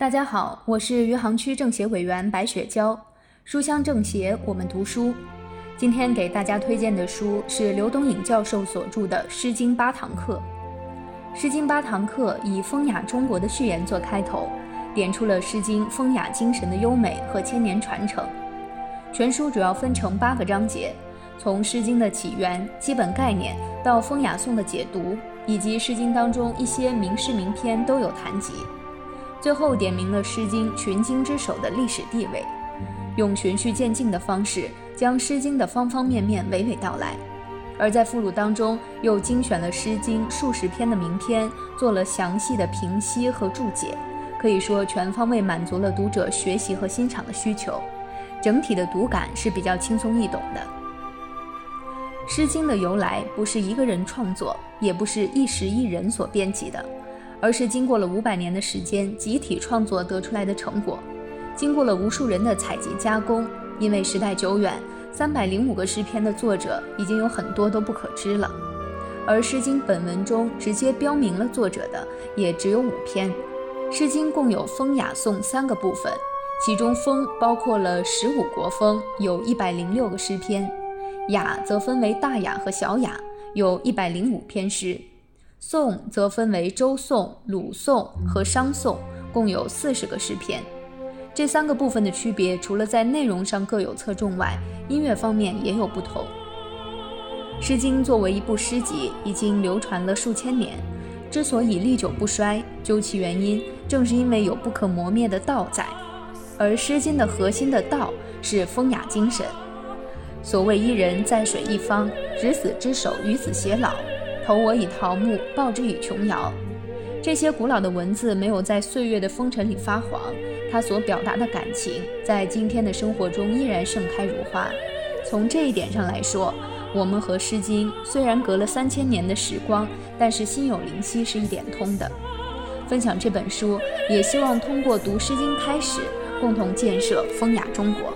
大家好，我是余杭区政协委员白雪娇。书香政协，我们读书。今天给大家推荐的书是刘东颖教授所著的《诗经八堂课》。《诗经八堂课》以风雅中国的序言做开头，点出了《诗经》风雅精神的优美和千年传承。全书主要分成八个章节，从《诗经》的起源、基本概念到风雅颂的解读，以及《诗经》当中一些名诗名篇都有谈及。最后点明了《诗经》群经之首的历史地位，用循序渐进的方式将《诗经》的方方面面娓娓道来，而在附录当中又精选了《诗经》数十篇的名篇，做了详细的评析和注解，可以说全方位满足了读者学习和欣赏的需求，整体的读感是比较轻松易懂的。《诗经》的由来不是一个人创作，也不是一时一人所编辑的。而是经过了五百年的时间集体创作得出来的成果，经过了无数人的采集加工。因为时代久远，三百零五个诗篇的作者已经有很多都不可知了。而《诗经》本文中直接标明了作者的也只有五篇。《诗经》共有风雅颂三个部分，其中风包括了十五国风，有一百零六个诗篇；雅则分为大雅和小雅，有一百零五篇诗。颂则分为周颂、鲁颂和商颂，共有四十个诗篇。这三个部分的区别，除了在内容上各有侧重外，音乐方面也有不同。《诗经》作为一部诗集，已经流传了数千年，之所以历久不衰，究其原因，正是因为有不可磨灭的道在。而《诗经》的核心的道是风雅精神。所谓一人在水一方，执子之手，与子偕老。投我以桃木，报之以琼瑶。这些古老的文字没有在岁月的风尘里发黄，它所表达的感情，在今天的生活中依然盛开如花。从这一点上来说，我们和《诗经》虽然隔了三千年的时光，但是心有灵犀是一点通的。分享这本书，也希望通过读《诗经》开始，共同建设风雅中国。